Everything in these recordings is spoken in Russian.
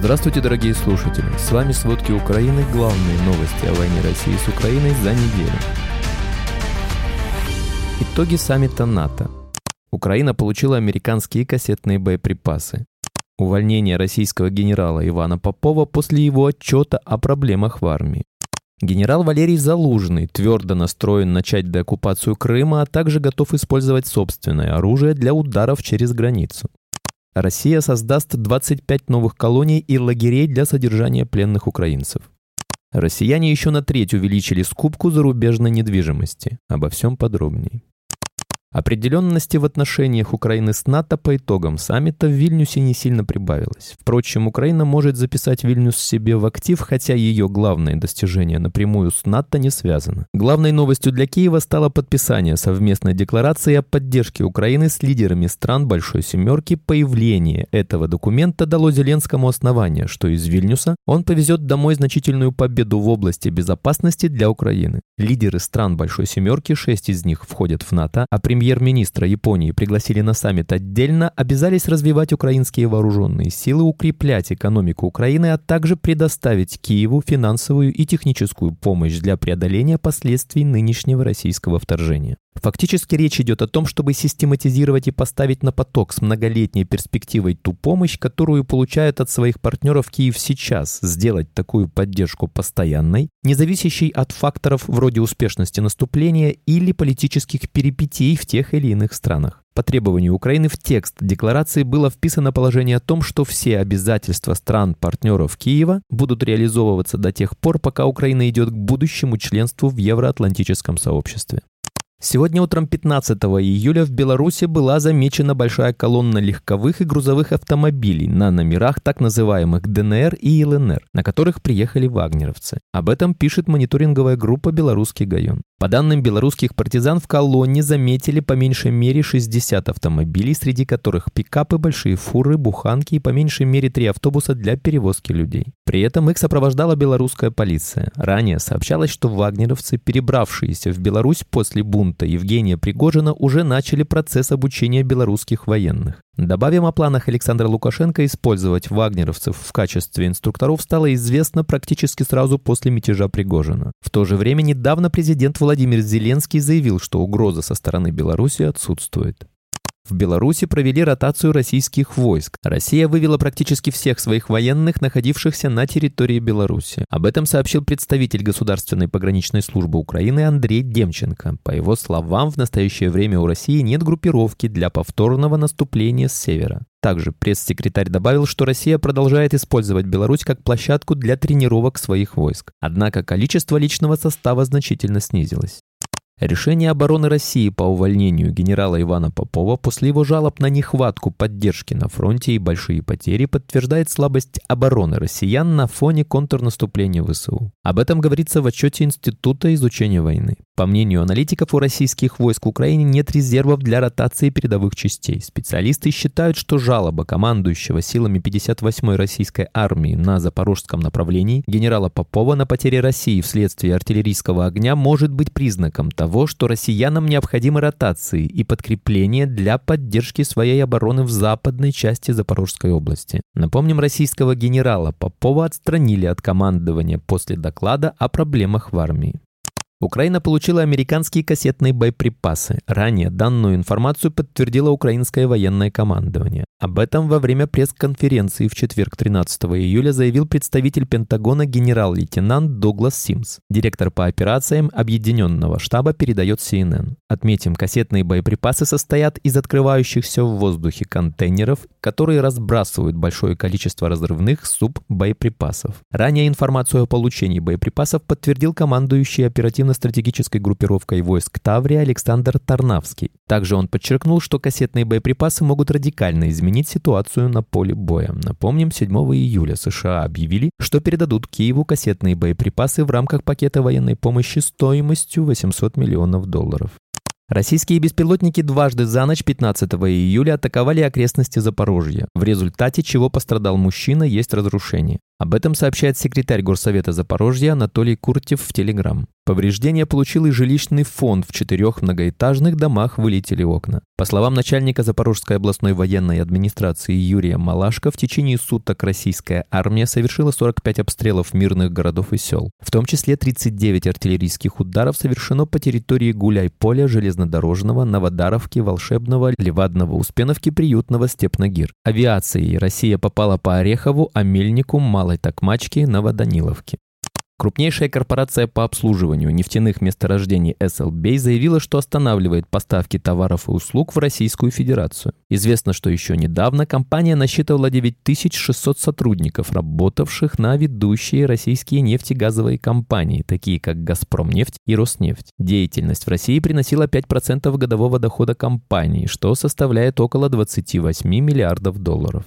Здравствуйте, дорогие слушатели! С вами «Сводки Украины» главные новости о войне России с Украиной за неделю. Итоги саммита НАТО. Украина получила американские кассетные боеприпасы. Увольнение российского генерала Ивана Попова после его отчета о проблемах в армии. Генерал Валерий Залужный твердо настроен начать деоккупацию Крыма, а также готов использовать собственное оружие для ударов через границу. Россия создаст 25 новых колоний и лагерей для содержания пленных украинцев. Россияне еще на треть увеличили скупку зарубежной недвижимости. Обо всем подробнее. Определенности в отношениях Украины с НАТО по итогам саммита в Вильнюсе не сильно прибавилось. Впрочем, Украина может записать Вильнюс себе в актив, хотя ее главное достижение напрямую с НАТО не связано. Главной новостью для Киева стало подписание совместной декларации о поддержке Украины с лидерами стран Большой Семерки. Появление этого документа дало Зеленскому основание, что из Вильнюса он повезет домой значительную победу в области безопасности для Украины. Лидеры стран Большой Семерки, шесть из них входят в НАТО, а премьер премьер-министра Японии пригласили на саммит отдельно, обязались развивать украинские вооруженные силы, укреплять экономику Украины, а также предоставить Киеву финансовую и техническую помощь для преодоления последствий нынешнего российского вторжения. Фактически речь идет о том, чтобы систематизировать и поставить на поток с многолетней перспективой ту помощь, которую получает от своих партнеров Киев сейчас, сделать такую поддержку постоянной, не зависящей от факторов вроде успешности наступления или политических перипетий в тех или иных странах. По требованию Украины в текст декларации было вписано положение о том, что все обязательства стран-партнеров Киева будут реализовываться до тех пор, пока Украина идет к будущему членству в Евроатлантическом сообществе. Сегодня утром 15 июля в Беларуси была замечена большая колонна легковых и грузовых автомобилей на номерах так называемых ДНР и ЛНР, на которых приехали вагнеровцы. Об этом пишет мониторинговая группа «Белорусский гайон». По данным белорусских партизан, в колонне заметили по меньшей мере 60 автомобилей, среди которых пикапы, большие фуры, буханки и по меньшей мере три автобуса для перевозки людей. При этом их сопровождала белорусская полиция. Ранее сообщалось, что вагнеровцы, перебравшиеся в Беларусь после бунта Евгения Пригожина, уже начали процесс обучения белорусских военных. Добавим о планах Александра Лукашенко использовать вагнеровцев в качестве инструкторов стало известно практически сразу после мятежа Пригожина. В то же время недавно президент Владимир Зеленский заявил, что угроза со стороны Беларуси отсутствует. В Беларуси провели ротацию российских войск. Россия вывела практически всех своих военных, находившихся на территории Беларуси. Об этом сообщил представитель Государственной пограничной службы Украины Андрей Демченко. По его словам, в настоящее время у России нет группировки для повторного наступления с севера. Также пресс-секретарь добавил, что Россия продолжает использовать Беларусь как площадку для тренировок своих войск. Однако количество личного состава значительно снизилось. Решение обороны России по увольнению генерала Ивана Попова после его жалоб на нехватку поддержки на фронте и большие потери подтверждает слабость обороны россиян на фоне контрнаступления ВСУ. Об этом говорится в отчете Института изучения войны. По мнению аналитиков, у российских войск в Украине нет резервов для ротации передовых частей. Специалисты считают, что жалоба командующего силами 58-й российской армии на запорожском направлении генерала Попова на потери России вследствие артиллерийского огня может быть признаком того, что россиянам необходимы ротации и подкрепление для поддержки своей обороны в западной части Запорожской области. Напомним, российского генерала Попова отстранили от командования после доклада о проблемах в армии. Украина получила американские кассетные боеприпасы. Ранее данную информацию подтвердило украинское военное командование. Об этом во время пресс-конференции в четверг 13 июля заявил представитель Пентагона генерал-лейтенант Дуглас Симс. Директор по операциям Объединенного штаба передает CNN. Отметим, кассетные боеприпасы состоят из открывающихся в воздухе контейнеров, которые разбрасывают большое количество разрывных суб-боеприпасов. Ранее информацию о получении боеприпасов подтвердил командующий оперативно-стратегической группировкой войск Таврия Александр Тарнавский. Также он подчеркнул, что кассетные боеприпасы могут радикально изменить ситуацию на поле боя. Напомним, 7 июля США объявили, что передадут Киеву кассетные боеприпасы в рамках пакета военной помощи стоимостью 800 миллионов долларов. Российские беспилотники дважды за ночь 15 июля атаковали окрестности Запорожья, в результате чего пострадал мужчина, есть разрушение. Об этом сообщает секретарь Горсовета Запорожья Анатолий Куртев в Телеграм. Повреждения получил и жилищный фонд. В четырех многоэтажных домах вылетели окна. По словам начальника Запорожской областной военной администрации Юрия Малашко, в течение суток российская армия совершила 45 обстрелов мирных городов и сел. В том числе 39 артиллерийских ударов совершено по территории Гуляй-Поля, Железнодорожного, Новодаровки, Волшебного, Левадного, Успеновки, Приютного, Степногир. Авиацией Россия попала по Орехову, Амельнику, Малой Токмачке, Новоданиловке. Крупнейшая корпорация по обслуживанию нефтяных месторождений SLB заявила, что останавливает поставки товаров и услуг в Российскую Федерацию. Известно, что еще недавно компания насчитывала 9600 сотрудников, работавших на ведущие российские нефтегазовые компании, такие как «Газпромнефть» и «Роснефть». Деятельность в России приносила 5% годового дохода компании, что составляет около 28 миллиардов долларов.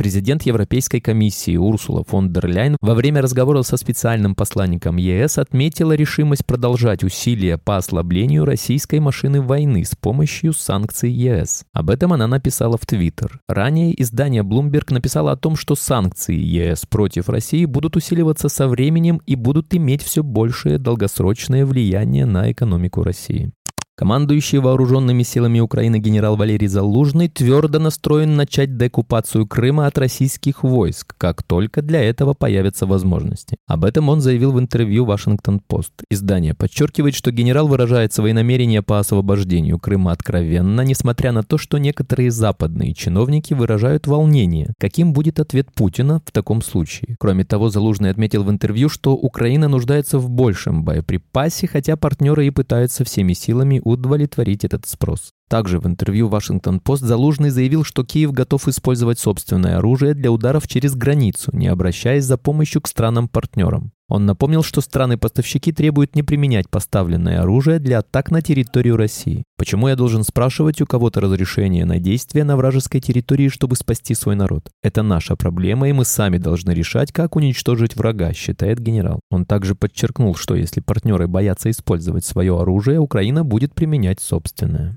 Президент Европейской комиссии Урсула фон дер Ляйн во время разговора со специальным посланником ЕС отметила решимость продолжать усилия по ослаблению российской машины войны с помощью санкций ЕС. Об этом она написала в Твиттер. Ранее издание Bloomberg написало о том, что санкции ЕС против России будут усиливаться со временем и будут иметь все большее долгосрочное влияние на экономику России. Командующий вооруженными силами Украины генерал Валерий Залужный твердо настроен начать деоккупацию Крыма от российских войск, как только для этого появятся возможности. Об этом он заявил в интервью «Вашингтон-Пост». Издание подчеркивает, что генерал выражает свои намерения по освобождению Крыма откровенно, несмотря на то, что некоторые западные чиновники выражают волнение, каким будет ответ Путина в таком случае. Кроме того, Залужный отметил в интервью, что Украина нуждается в большем боеприпасе, хотя партнеры и пытаются всеми силами удовлетворить этот спрос. Также в интервью Вашингтон-Пост Залужный заявил, что Киев готов использовать собственное оружие для ударов через границу, не обращаясь за помощью к странам-партнерам. Он напомнил, что страны-поставщики требуют не применять поставленное оружие для атак на территорию России. Почему я должен спрашивать у кого-то разрешение на действия на вражеской территории, чтобы спасти свой народ? Это наша проблема, и мы сами должны решать, как уничтожить врага, считает генерал. Он также подчеркнул, что если партнеры боятся использовать свое оружие, Украина будет применять собственное.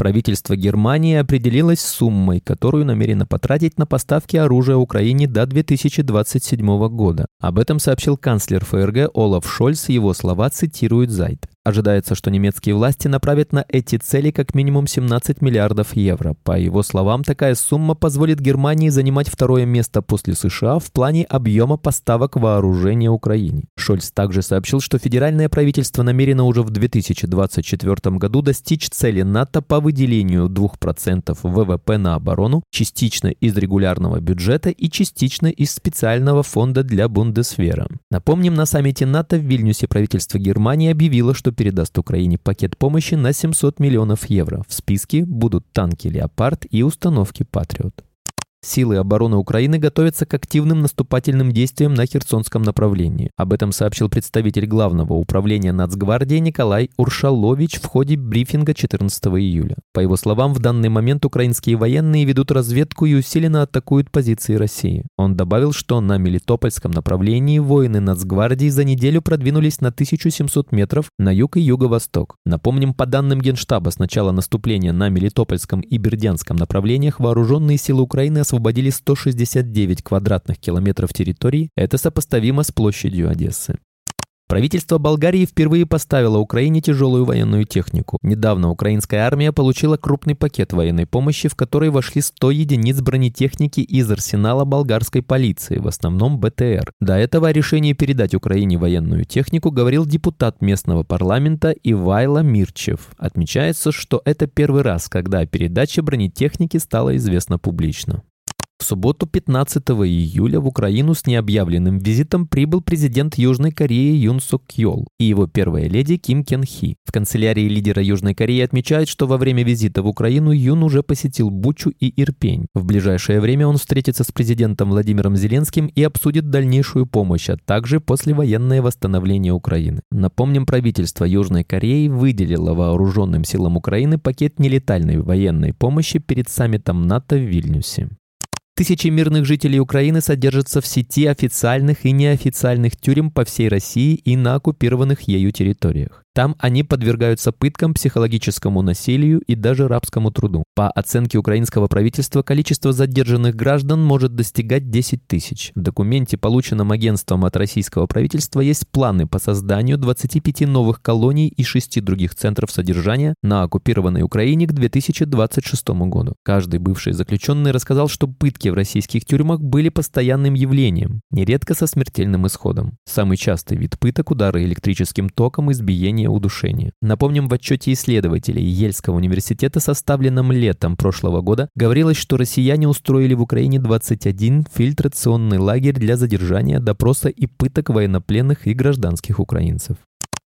Правительство Германии определилось суммой, которую намерено потратить на поставки оружия Украине до 2027 года. Об этом сообщил канцлер ФРГ Олаф Шольц, его слова цитирует Зайд. Ожидается, что немецкие власти направят на эти цели как минимум 17 миллиардов евро. По его словам, такая сумма позволит Германии занимать второе место после США в плане объема поставок вооружения Украине. Шольц также сообщил, что федеральное правительство намерено уже в 2024 году достичь цели НАТО по выделению 2% ВВП на оборону, частично из регулярного бюджета и частично из специального фонда для Бундесвера. Напомним, на саммите НАТО в Вильнюсе правительство Германии объявило, что передаст Украине пакет помощи на 700 миллионов евро. В списке будут танки «Леопард» и установки «Патриот». Силы обороны Украины готовятся к активным наступательным действиям на Херсонском направлении. Об этом сообщил представитель Главного управления Нацгвардии Николай Уршалович в ходе брифинга 14 июля. По его словам, в данный момент украинские военные ведут разведку и усиленно атакуют позиции России. Он добавил, что на Мелитопольском направлении воины Нацгвардии за неделю продвинулись на 1700 метров на юг и юго-восток. Напомним, по данным Генштаба, с начала наступления на Мелитопольском и Бердянском направлениях вооруженные силы Украины освободили 169 квадратных километров территории, это сопоставимо с площадью Одессы. Правительство Болгарии впервые поставило Украине тяжелую военную технику. Недавно украинская армия получила крупный пакет военной помощи, в который вошли 100 единиц бронетехники из арсенала болгарской полиции, в основном БТР. До этого о решении передать Украине военную технику говорил депутат местного парламента Ивайло Мирчев. Отмечается, что это первый раз, когда о передаче бронетехники стало известно публично. В субботу 15 июля в Украину с необъявленным визитом прибыл президент Южной Кореи Юн Сок Йол и его первая леди Ким Кен Хи. В канцелярии лидера Южной Кореи отмечают, что во время визита в Украину Юн уже посетил Бучу и Ирпень. В ближайшее время он встретится с президентом Владимиром Зеленским и обсудит дальнейшую помощь, а также послевоенное восстановление Украины. Напомним, правительство Южной Кореи выделило вооруженным силам Украины пакет нелетальной военной помощи перед саммитом НАТО в Вильнюсе. Тысячи мирных жителей Украины содержатся в сети официальных и неофициальных тюрем по всей России и на оккупированных ею территориях. Там они подвергаются пыткам, психологическому насилию и даже рабскому труду. По оценке украинского правительства, количество задержанных граждан может достигать 10 тысяч. В документе, полученном агентством от российского правительства, есть планы по созданию 25 новых колоний и 6 других центров содержания на оккупированной Украине к 2026 году. Каждый бывший заключенный рассказал, что пытки в российских тюрьмах были постоянным явлением, нередко со смертельным исходом. Самый частый вид пыток – удары электрическим током, избиение, удушение. Напомним, в отчете исследователей Ельского университета, составленном летом прошлого года, говорилось, что россияне устроили в Украине 21 фильтрационный лагерь для задержания, допроса и пыток военнопленных и гражданских украинцев.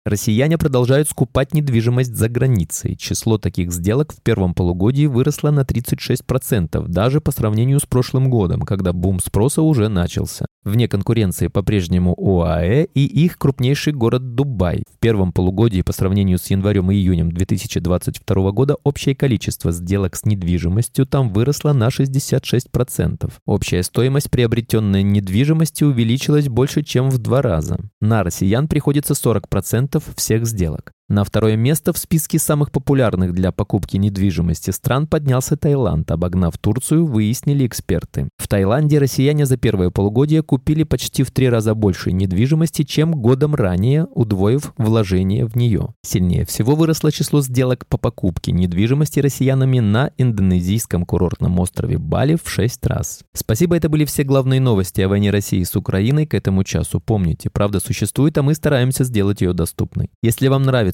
Россияне продолжают скупать недвижимость за границей. Число таких сделок в первом полугодии выросло на 36%, даже по сравнению с прошлым годом, когда бум спроса уже начался. Вне конкуренции по-прежнему ОАЭ и их крупнейший город Дубай. В первом полугодии по сравнению с январем и июнем 2022 года общее количество сделок с недвижимостью там выросло на 66%. Общая стоимость приобретенной недвижимости увеличилась больше, чем в два раза. На россиян приходится 40% всех сделок. На второе место в списке самых популярных для покупки недвижимости стран поднялся Таиланд, обогнав Турцию, выяснили эксперты. В Таиланде россияне за первое полугодие купили почти в три раза больше недвижимости, чем годом ранее, удвоив вложения в нее. Сильнее всего выросло число сделок по покупке недвижимости россиянами на индонезийском курортном острове Бали в 6 раз. Спасибо, это были все главные новости о войне России с Украиной к этому часу. Помните, правда существует, а мы стараемся сделать ее доступной. Если вам нравится